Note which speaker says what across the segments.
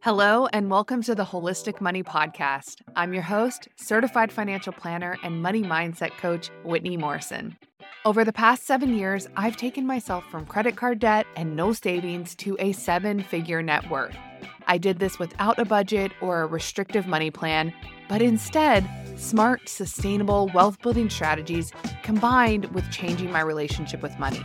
Speaker 1: Hello, and welcome to the Holistic Money Podcast. I'm your host, certified financial planner, and money mindset coach, Whitney Morrison. Over the past seven years, I've taken myself from credit card debt and no savings to a seven figure net worth. I did this without a budget or a restrictive money plan, but instead, smart, sustainable wealth building strategies combined with changing my relationship with money.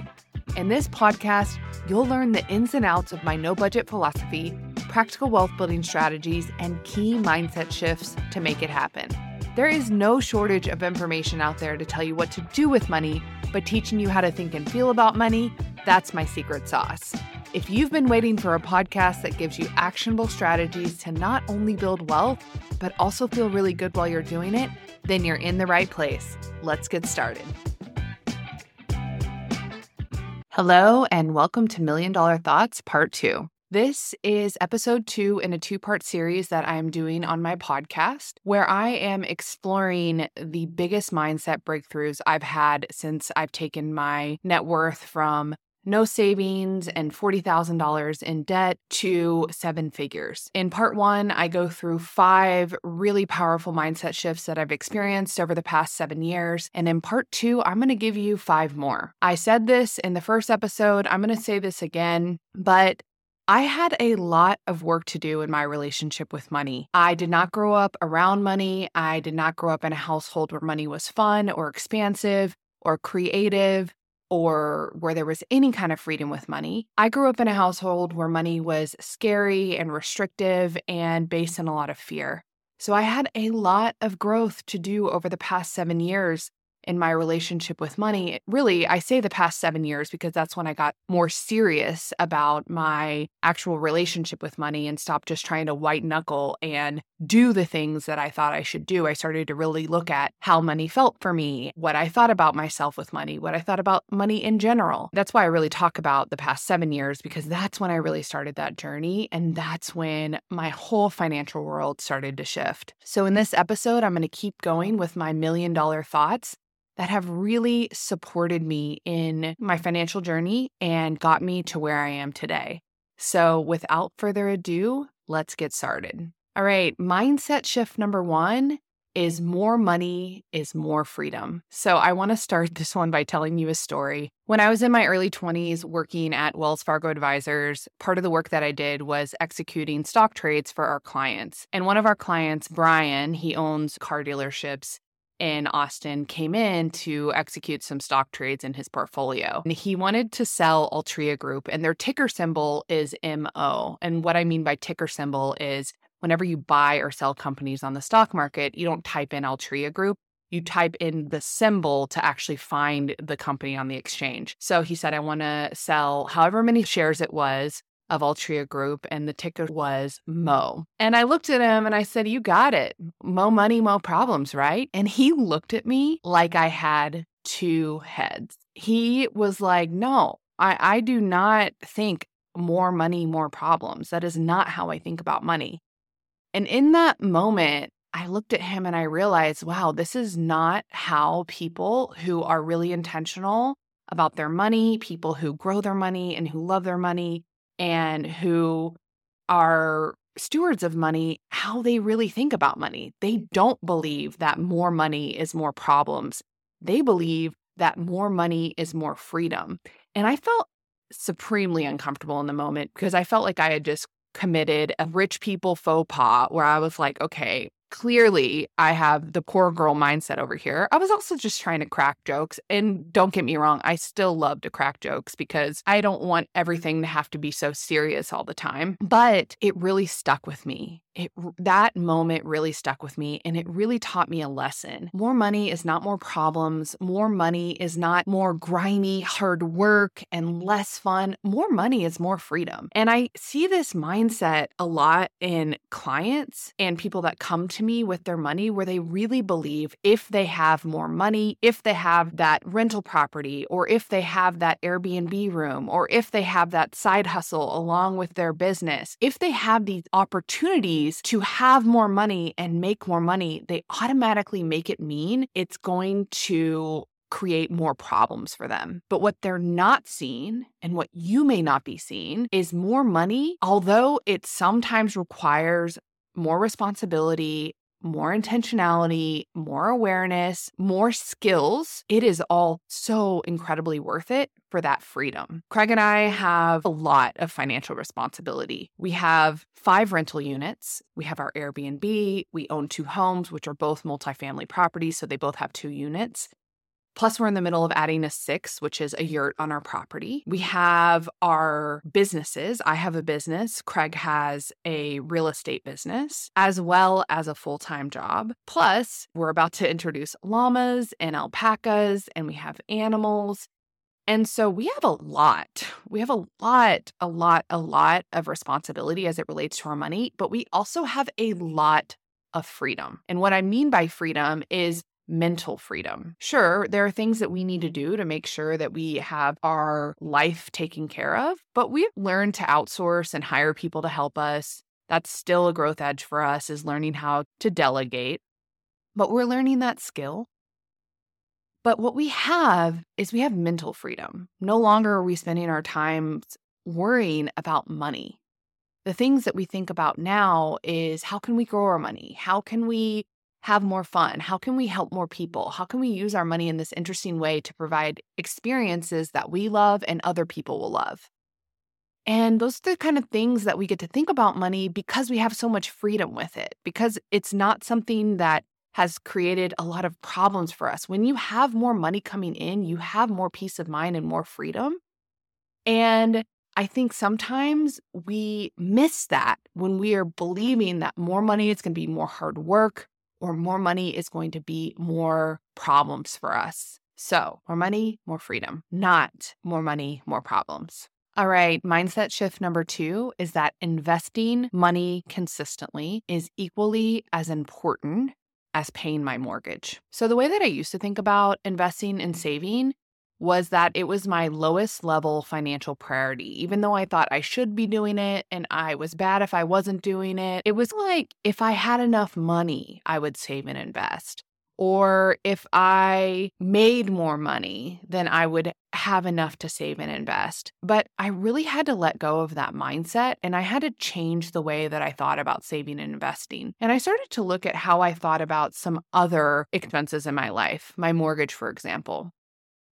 Speaker 1: In this podcast, you'll learn the ins and outs of my no budget philosophy, practical wealth building strategies, and key mindset shifts to make it happen. There is no shortage of information out there to tell you what to do with money, but teaching you how to think and feel about money, that's my secret sauce. If you've been waiting for a podcast that gives you actionable strategies to not only build wealth, but also feel really good while you're doing it, then you're in the right place. Let's get started. Hello, and welcome to Million Dollar Thoughts Part 2. This is episode two in a two part series that I am doing on my podcast, where I am exploring the biggest mindset breakthroughs I've had since I've taken my net worth from no savings and $40,000 in debt to seven figures. In part one, I go through five really powerful mindset shifts that I've experienced over the past seven years. And in part two, I'm going to give you five more. I said this in the first episode. I'm going to say this again, but I had a lot of work to do in my relationship with money. I did not grow up around money. I did not grow up in a household where money was fun or expansive or creative or where there was any kind of freedom with money. I grew up in a household where money was scary and restrictive and based in a lot of fear. So I had a lot of growth to do over the past seven years in my relationship with money. Really, I say the past seven years because that's when I got more serious about my actual relationship with money and stopped just trying to white knuckle and do the things that I thought I should do. I started to really look at how money felt for me, what I thought about myself with money, what I thought about money in general. That's why I really talk about the past seven years because that's when I really started that journey. And that's when my whole financial world started to shift. So, in this episode, I'm going to keep going with my million dollar thoughts that have really supported me in my financial journey and got me to where I am today. So, without further ado, let's get started. All right, mindset shift number one is more money is more freedom. So, I want to start this one by telling you a story. When I was in my early 20s working at Wells Fargo Advisors, part of the work that I did was executing stock trades for our clients. And one of our clients, Brian, he owns car dealerships in Austin came in to execute some stock trades in his portfolio. And he wanted to sell Altria Group, and their ticker symbol is MO. And what I mean by ticker symbol is whenever you buy or sell companies on the stock market, you don't type in Altria Group. You type in the symbol to actually find the company on the exchange. So he said, I want to sell however many shares it was of Altria Group, and the ticker was Mo. And I looked at him and I said, You got it. Mo money, mo problems, right? And he looked at me like I had two heads. He was like, No, I, I do not think more money, more problems. That is not how I think about money. And in that moment, I looked at him and I realized, wow, this is not how people who are really intentional about their money, people who grow their money and who love their money, and who are stewards of money how they really think about money. They don't believe that more money is more problems. They believe that more money is more freedom. And I felt supremely uncomfortable in the moment because I felt like I had just committed a rich people faux pas where I was like, okay, clearly I have the poor girl mindset over here. I was also just trying to crack jokes. And don't get me wrong, I still love to crack jokes because I don't want everything to have to be so serious all the time. But it really stuck with me it that moment really stuck with me and it really taught me a lesson. More money is not more problems. More money is not more grimy hard work and less fun. More money is more freedom. And I see this mindset a lot in clients and people that come to me with their money where they really believe if they have more money, if they have that rental property or if they have that Airbnb room or if they have that side hustle along with their business, if they have these opportunities to have more money and make more money, they automatically make it mean it's going to create more problems for them. But what they're not seeing and what you may not be seeing is more money, although it sometimes requires more responsibility more intentionality, more awareness, more skills, it is all so incredibly worth it for that freedom. Craig and I have a lot of financial responsibility. We have five rental units, we have our Airbnb, we own two homes, which are both multifamily properties, so they both have two units. Plus, we're in the middle of adding a six, which is a yurt on our property. We have our businesses. I have a business. Craig has a real estate business, as well as a full time job. Plus, we're about to introduce llamas and alpacas, and we have animals. And so we have a lot. We have a lot, a lot, a lot of responsibility as it relates to our money, but we also have a lot of freedom. And what I mean by freedom is mental freedom. Sure, there are things that we need to do to make sure that we have our life taken care of, but we've learned to outsource and hire people to help us. That's still a growth edge for us is learning how to delegate. But we're learning that skill. But what we have is we have mental freedom. No longer are we spending our time worrying about money. The things that we think about now is how can we grow our money? How can we have more fun? How can we help more people? How can we use our money in this interesting way to provide experiences that we love and other people will love? And those are the kind of things that we get to think about money because we have so much freedom with it, because it's not something that has created a lot of problems for us. When you have more money coming in, you have more peace of mind and more freedom. And I think sometimes we miss that when we are believing that more money is going to be more hard work, or more money is going to be more problems for us. So, more money, more freedom, not more money, more problems. All right, mindset shift number two is that investing money consistently is equally as important as paying my mortgage. So, the way that I used to think about investing and saving was that it was my lowest level financial priority. Even though I thought I should be doing it and I was bad if I wasn't doing it, it was like if I had enough money, I would save and invest. Or if I made more money, then I would have enough to save and invest. But I really had to let go of that mindset and I had to change the way that I thought about saving and investing. And I started to look at how I thought about some other expenses in my life, my mortgage, for example.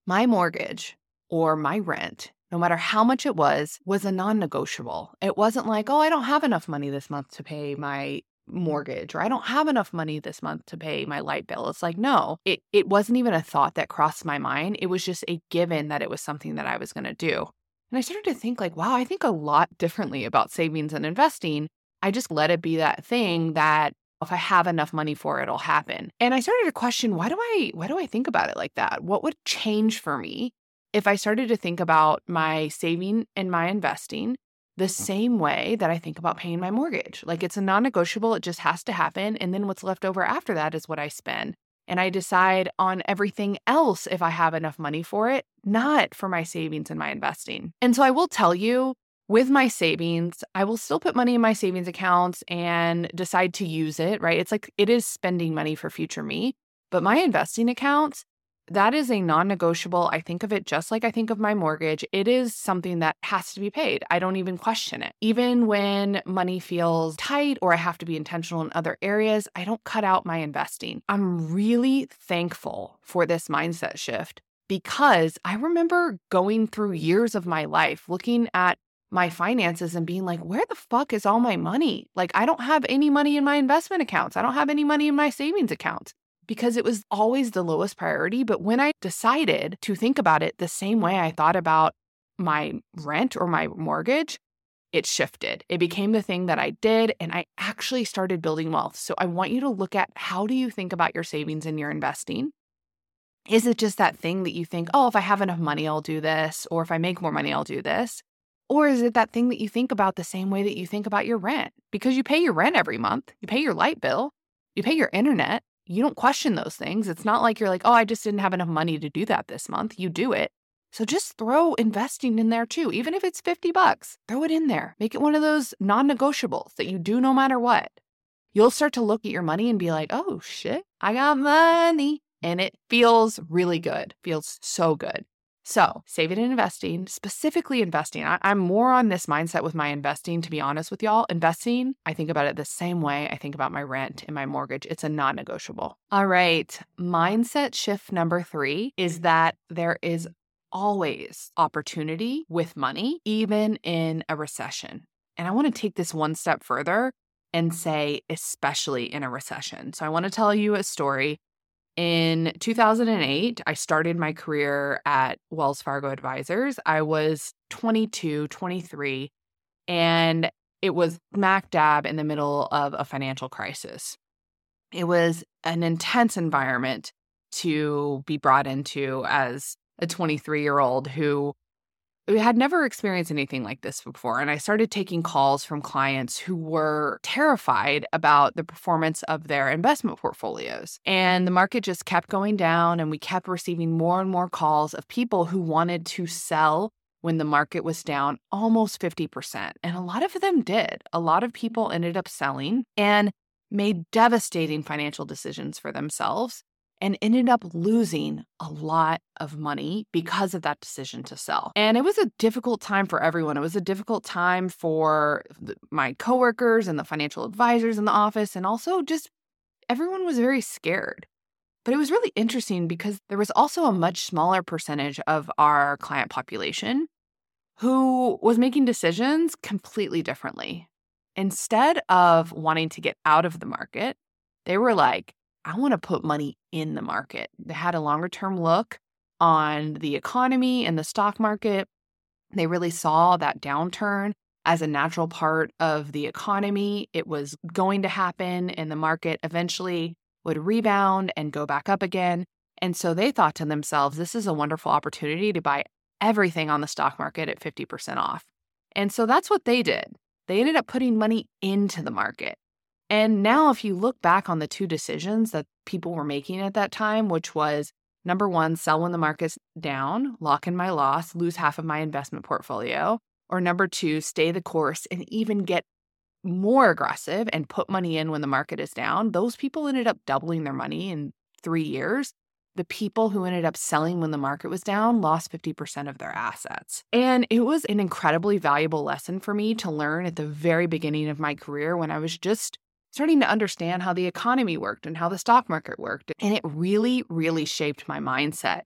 Speaker 1: My mortgage or my rent, no matter how much it was, was a non negotiable. It wasn't like, oh, I don't have enough money this month to pay my mortgage or I don't have enough money this month to pay my light bill. It's like, no, it, it wasn't even a thought that crossed my mind. It was just a given that it was something that I was going to do. And I started to think, like, wow, I think a lot differently about savings and investing. I just let it be that thing that if I have enough money for it, it'll happen. And I started to question why do I why do I think about it like that? What would change for me if I started to think about my saving and my investing the mm. same way that I think about paying my mortgage? Like it's a non-negotiable, it just has to happen and then what's left over after that is what I spend. And I decide on everything else if I have enough money for it, not for my savings and my investing. And so I will tell you with my savings, I will still put money in my savings accounts and decide to use it, right? It's like it is spending money for future me. But my investing accounts, that is a non negotiable. I think of it just like I think of my mortgage. It is something that has to be paid. I don't even question it. Even when money feels tight or I have to be intentional in other areas, I don't cut out my investing. I'm really thankful for this mindset shift because I remember going through years of my life looking at my finances and being like, where the fuck is all my money? Like, I don't have any money in my investment accounts. I don't have any money in my savings accounts because it was always the lowest priority. But when I decided to think about it the same way I thought about my rent or my mortgage, it shifted. It became the thing that I did, and I actually started building wealth. So I want you to look at how do you think about your savings and your investing? Is it just that thing that you think, oh, if I have enough money, I'll do this, or if I make more money, I'll do this? Or is it that thing that you think about the same way that you think about your rent? Because you pay your rent every month, you pay your light bill, you pay your internet. You don't question those things. It's not like you're like, oh, I just didn't have enough money to do that this month. You do it. So just throw investing in there too. Even if it's 50 bucks, throw it in there. Make it one of those non negotiables that you do no matter what. You'll start to look at your money and be like, oh shit, I got money and it feels really good, feels so good. So, saving and investing, specifically investing. I, am more on this mindset with my investing, to be honest with y'all. Investing, I think about it the same way I think about my rent and my mortgage. It's a non negotiable. All right. Mindset shift number three is that there is always opportunity with money, even in a recession. And I want to take this one step further and say, especially in a recession. So, I want to tell you a story in 2008, I started my career at Wells Fargo Advisors. I was 22, 23, and it was smack dab in the middle of a financial crisis. It was an intense environment to be brought into as a 23 year old who had never experienced anything like this before. And I started taking calls from clients who were terrified about the performance of their investment portfolios. And the market just kept going down, and we kept receiving more and more calls of people who wanted to sell when the market was down almost 50%. And a lot of them did. A lot of people ended up selling and made devastating financial decisions for themselves and ended up losing a lot of money because of that decision to sell. And it was a difficult time for everyone. It was a difficult time for my coworkers and the financial advisors in the office, and also just everyone was very scared. But it was really interesting because there was also a much smaller percentage of our client population who was making decisions completely differently. Instead of wanting to get out of the market, they were like, I want to put money in the market. They had a longer term look on the economy and the stock market. They really saw that downturn as a natural part of the economy. It was going to happen, and the market eventually would rebound and go back up again. And so they thought to themselves, this is a wonderful opportunity to buy everything on the stock market at 50% off. And so that's what they did. They ended up putting money into the market. And now, if you look back on the two decisions that people were making at that time, which was number one, sell when the market's down, lock in my loss, lose half of my investment portfolio, or number two, stay the course and even get more aggressive and put money in when the market is down, those people ended up doubling their money in three years. The people who ended up selling when the market was down lost 50% of their assets. And it was an incredibly valuable lesson for me to learn at the very beginning of my career when I was just starting to understand how the economy worked and how the stock market worked. And it really, really shaped my mindset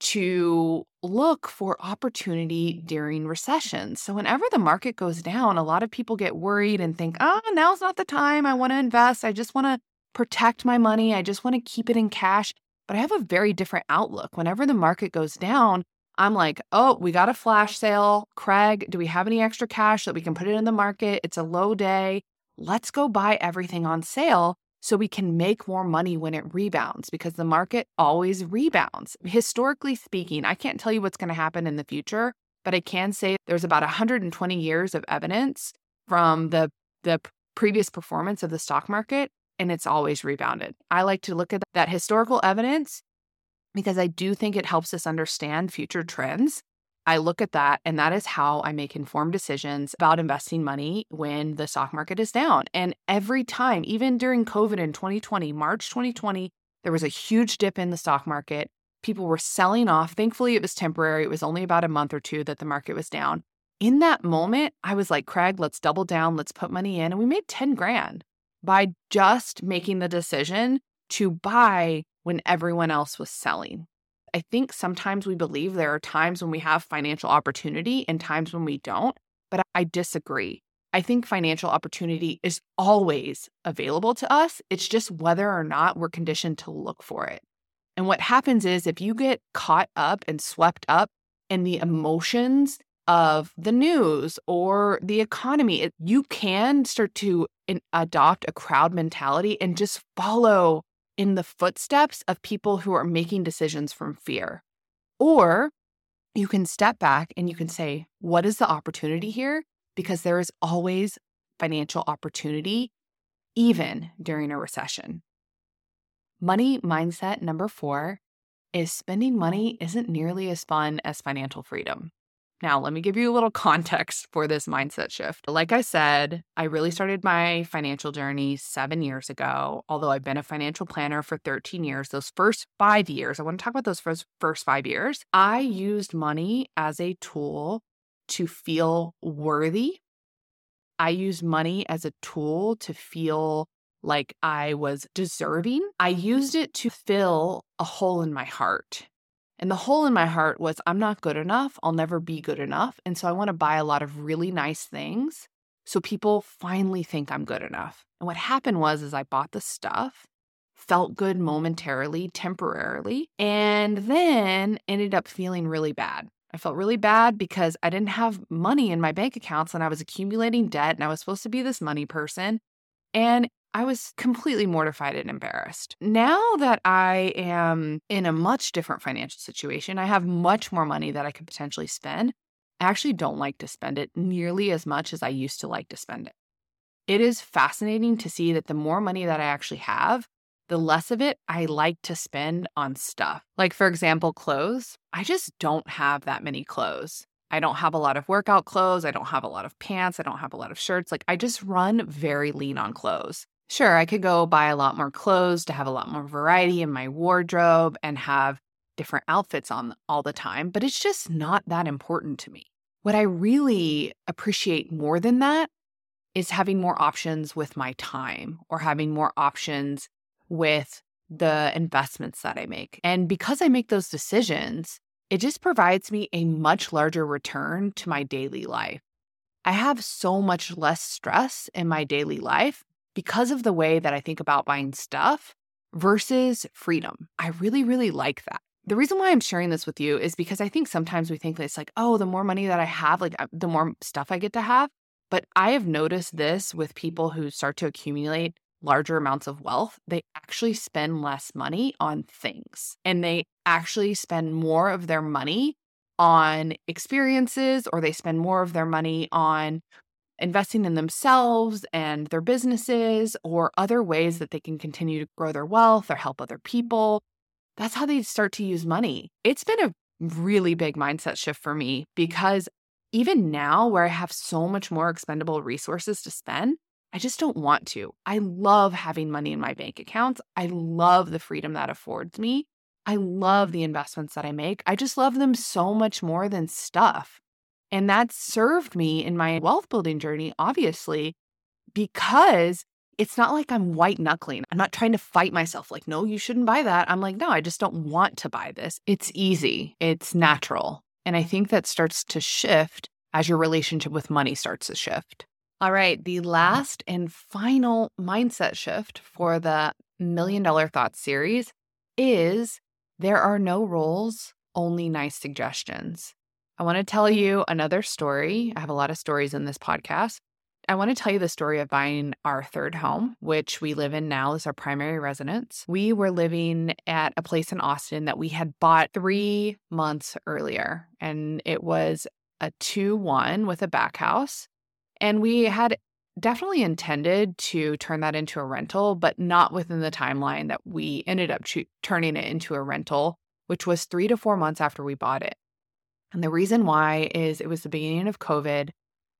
Speaker 1: to look for opportunity during recessions. So, whenever the market goes down, a lot of people get worried and think, oh, now's not the time. I want to invest. I just want to protect my money. I just want to keep it in cash. But I have a very different outlook. Whenever the market goes down, I'm like, oh, we got a flash sale. Craig, do we have any extra cash that we can put it in the market? It's a low day let's go buy everything on sale so we can make more money when it rebounds because the market always rebounds. Historically speaking, I can't tell you what's going to happen in the future, but I can say there's about 120 years of evidence from the the previous performance of the stock market and it's always rebounded. I like to look at that historical evidence because I do think it helps us understand future trends I look at that, and that is how I make informed decisions about investing money when the stock market is down. And every time, even during COVID in 2020, March 2020, there was a huge dip in the stock market. People were selling off. Thankfully, it was temporary. It was only about a month or two that the market was down. In that moment, I was like, Craig, let's double down, let's put money in. And we made 10 grand by just making the decision to buy when everyone else was selling. I think sometimes we believe there are times when we have financial opportunity and times when we don't, but I disagree. I think financial opportunity is always available to us. It's just whether or not we're conditioned to look for it. And what happens is if you get caught up and swept up in the emotions of the news or the economy, it, you can start to in, adopt a crowd mentality and just follow in the footsteps of people who are making decisions from fear. Or you can step back and you can say, what is the opportunity here? Because there is always financial opportunity, even during a recession. Money mindset number four is spending money isn't nearly as fun as financial freedom. Now, let me give you a little context for this mindset shift. Like I said, I really started my financial journey seven years ago, although I've been a financial planner for 13 years. Those first five years, I want to talk about those first, first five years. I used money as a tool to feel worthy. I used money as a tool to feel like I was deserving. I used it to fill a hole in my heart. And the hole in my heart was I'm not good enough. I'll never be good enough. And so I want to buy a lot of really nice things so people finally think I'm good enough. And what happened was is I bought the stuff, felt good momentarily, temporarily, and then ended up feeling really bad. I felt really bad because I didn't have money in my bank accounts and I was accumulating debt and I was supposed to be this money person. And I was completely mortified and embarrassed. Now that I am in a much different financial situation, I have much more money that I could potentially spend. I actually don't like to spend it nearly as much as I used to like to spend it. It is fascinating to see that the more money that I actually have, the less of it I like to spend on stuff. Like, for example, clothes. I just don't have that many clothes. I don't have a lot of workout clothes. I don't have a lot of pants. I don't have a lot of shirts. Like, I just run very lean on clothes. Sure, I could go buy a lot more clothes to have a lot more variety in my wardrobe and have different outfits on all the time, but it's just not that important to me. What I really appreciate more than that is having more options with my time or having more options with the investments that I make. And because I make those decisions, it just provides me a much larger return to my daily life. I have so much less stress in my daily life because of the way that I think about buying stuff versus freedom. I really, really like that. The reason why I'm sharing this with you is because I think sometimes we think that it's like, oh, the more money that I have, like uh, the more stuff I get to have. But I have noticed this with people who start to accumulate larger amounts of wealth, they actually spend less money on things and they actually spend more of their money on experiences or they spend more of their money on investing in themselves and their businesses or other ways that they can continue to grow their wealth or help other people. That's how they start to use money. It's been a really big mindset shift for me because even now, where I have so much more expendable resources to spend, I just don't want to. I love having money in my bank accounts. I love the freedom that affords me. I love the investments that I make. I just love them so much more than stuff. And that served me in my wealth building journey, obviously, because it's not like I'm white knuckling. I'm not trying to fight myself, like, no, you shouldn't buy that. I'm like, no, I just don't want to buy this. It's easy, it's natural. And I think that starts to shift as your relationship with money starts to shift. All right, the mm-hmm. last and final mindset shift for the Million Dollar Thoughts series is there are no rules, only nice suggestions. I want to tell you another story. I have a lot of stories in this podcast. I want to tell you the story of buying our third home, which we live in now as our primary residence. We were living at a place in Austin that we had bought three months earlier, and it was a 2 1 with a back house. And we had definitely intended to turn that into a rental, but not within the timeline that we ended up turning it into a rental, which was three to four months after we bought it. And the reason why is it was the beginning of COVID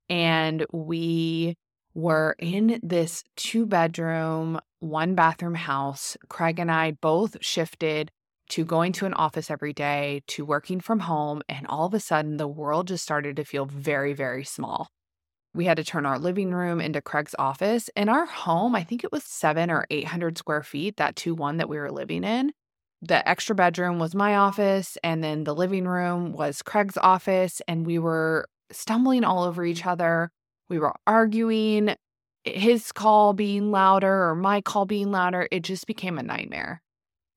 Speaker 1: and we were in this two bedroom, one bathroom house. Craig and I both shifted to going to an office every day to working from home. And all of a sudden, the world just started to feel very, very small. We had to turn our living room into Craig's office. In our home, I think it was seven or 800 square feet, that 2 1 that we were living in the extra bedroom was my office, and then the living room was Craig's office. And we were stumbling all over each other. We were arguing, his call being louder or my call being louder. It just became a nightmare.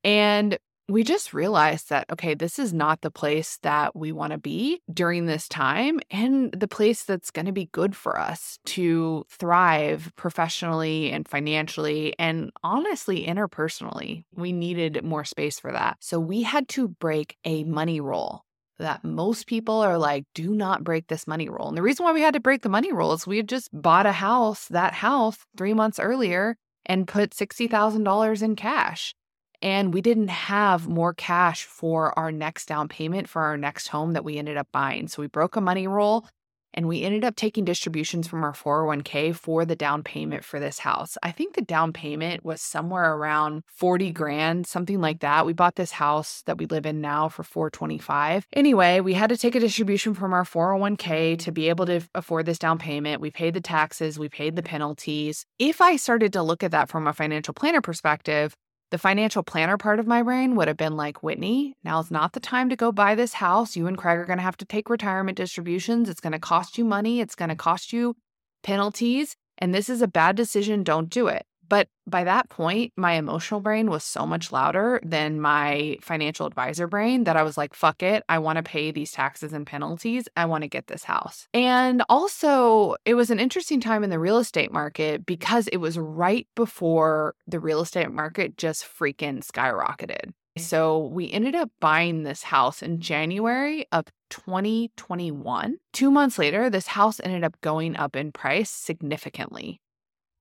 Speaker 1: And we just realized that, okay, this is not the place that we want to be during this time and the place that's going to be good for us to thrive professionally and financially and honestly, interpersonally. We needed more space for that. So we had to break a money rule that most people are like, do not break this money rule. And the reason why we had to break the money rule is we had just bought a house, that house, three months earlier and put $60,000 in cash. And we didn't have more cash for our next down payment for our next home that we ended up buying. So we broke a money rule and we ended up taking distributions from our 401k for the down payment for this house. I think the down payment was somewhere around 40 grand, something like that. We bought this house that we live in now for 425. Anyway, we had to take a distribution from our 401k to be able to afford this down payment. We paid the taxes, we paid the penalties. If I started to look at that from a financial planner perspective, the financial planner part of my brain would have been like, Whitney, now's not the time to go buy this house. You and Craig are going to have to take retirement distributions. It's going to cost you money, it's going to cost you penalties. And this is a bad decision. Don't do it. But by that point, my emotional brain was so much louder than my financial advisor brain that I was like, fuck it. I want to pay these taxes and penalties. I want to get this house. And also, it was an interesting time in the real estate market because it was right before the real estate market just freaking skyrocketed. Mm. So we ended up buying this house in January of 2021. Two months later, this house ended up going up in price significantly.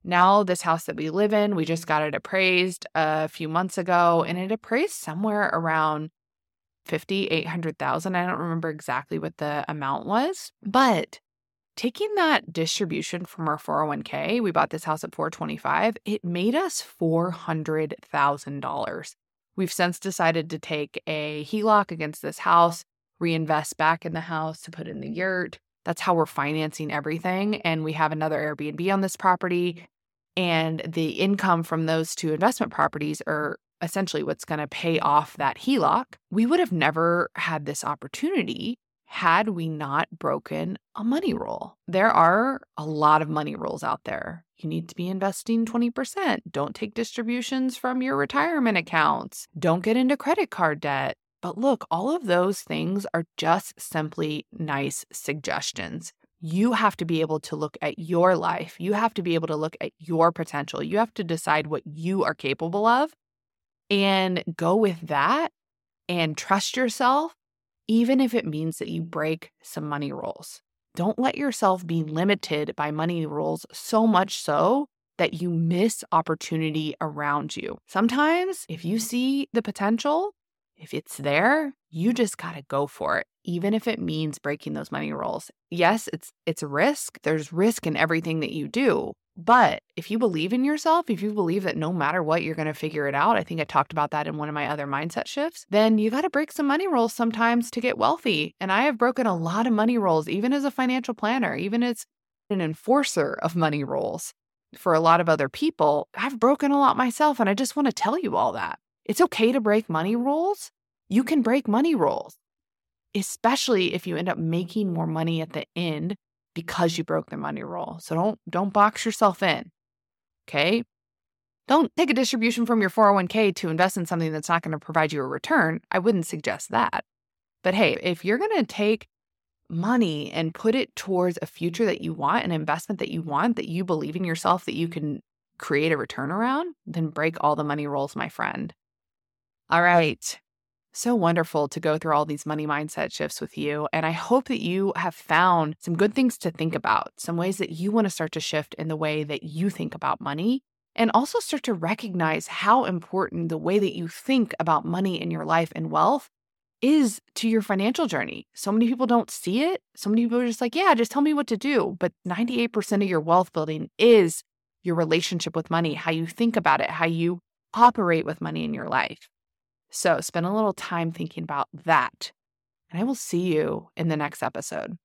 Speaker 1: Now, this house that we live in, we just got it appraised a few months ago, and it appraised somewhere around 50, 800,000. I don't remember exactly what the amount was, but taking that distribution from our 401k, we bought this house at 425, it made us $400,000. We've since decided to take a HELOC against this house, reinvest back in the house to put in the yurt. That's how we're financing everything. And we have another Airbnb on this property. And the income from those two investment properties are essentially what's going to pay off that HELOC. We would have never had this opportunity had we not broken a money rule. There are a lot of money rules out there. You need to be investing 20%. Don't take distributions from your retirement accounts. Don't get into credit card debt. But look, all of those things are just simply nice suggestions you have to be able to look at your life. You have to be able to look at your potential. You have to decide what you are capable of and go with that and trust yourself, even if it means that you break some money rules. Don't let yourself be limited by money rules so much so that you miss opportunity around you. Sometimes, if you see the potential, if it's there, you just got to go for it, even if it means breaking those money rules. Yes, it's it's risk. There's risk in everything that you do. But if you believe in yourself, if you believe that no matter what, you're going to figure it out, I think I talked about that in one of my other mindset shifts, then you got to break some money rules sometimes to get wealthy. And I have broken a lot of money rules, even as a financial planner, even as an enforcer of money rules for a lot of other people. I've broken a lot myself. And I just want to tell you all that. It's okay to break money rules. You can break money rules, especially if you end up making more money at the end because you broke the money rule. So don't don't box yourself in. Okay? Don't take a distribution from your 401k to invest in something that's not going to provide you a return. I wouldn't suggest that. But hey, if you're going to take money and put it towards a future that you want, an investment that you want, that you believe in yourself that you can create a return around, then break all the money rules, my friend. All right. So wonderful to go through all these money mindset shifts with you. And I hope that you have found some good things to think about, some ways that you want to start to shift in the way that you think about money, and also start to recognize how important the way that you think about money in your life and wealth is to your financial journey. So many people don't see it. So many people are just like, yeah, just tell me what to do. But 98% of your wealth building is your relationship with money, how you think about it, how you operate with money in your life. So spend a little time thinking about that. And I will see you in the next episode.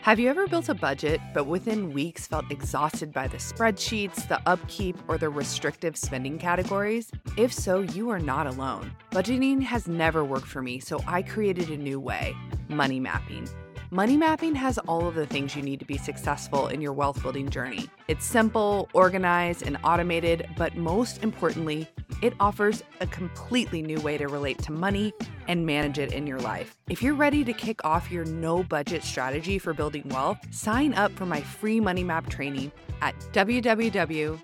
Speaker 1: Have you ever built a budget, but within weeks felt exhausted by the spreadsheets, the upkeep, or the restrictive spending categories? If so, you are not alone. Budgeting has never worked for me, so I created a new way money mapping. Money mapping has all of the things you need to be successful in your wealth building journey. It's simple, organized, and automated, but most importantly, it offers a completely new way to relate to money and manage it in your life. If you're ready to kick off your no budget strategy for building wealth, sign up for my free money map training at www.holistic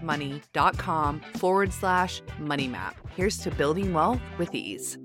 Speaker 1: money.com forward slash money map. Here's to building wealth with ease.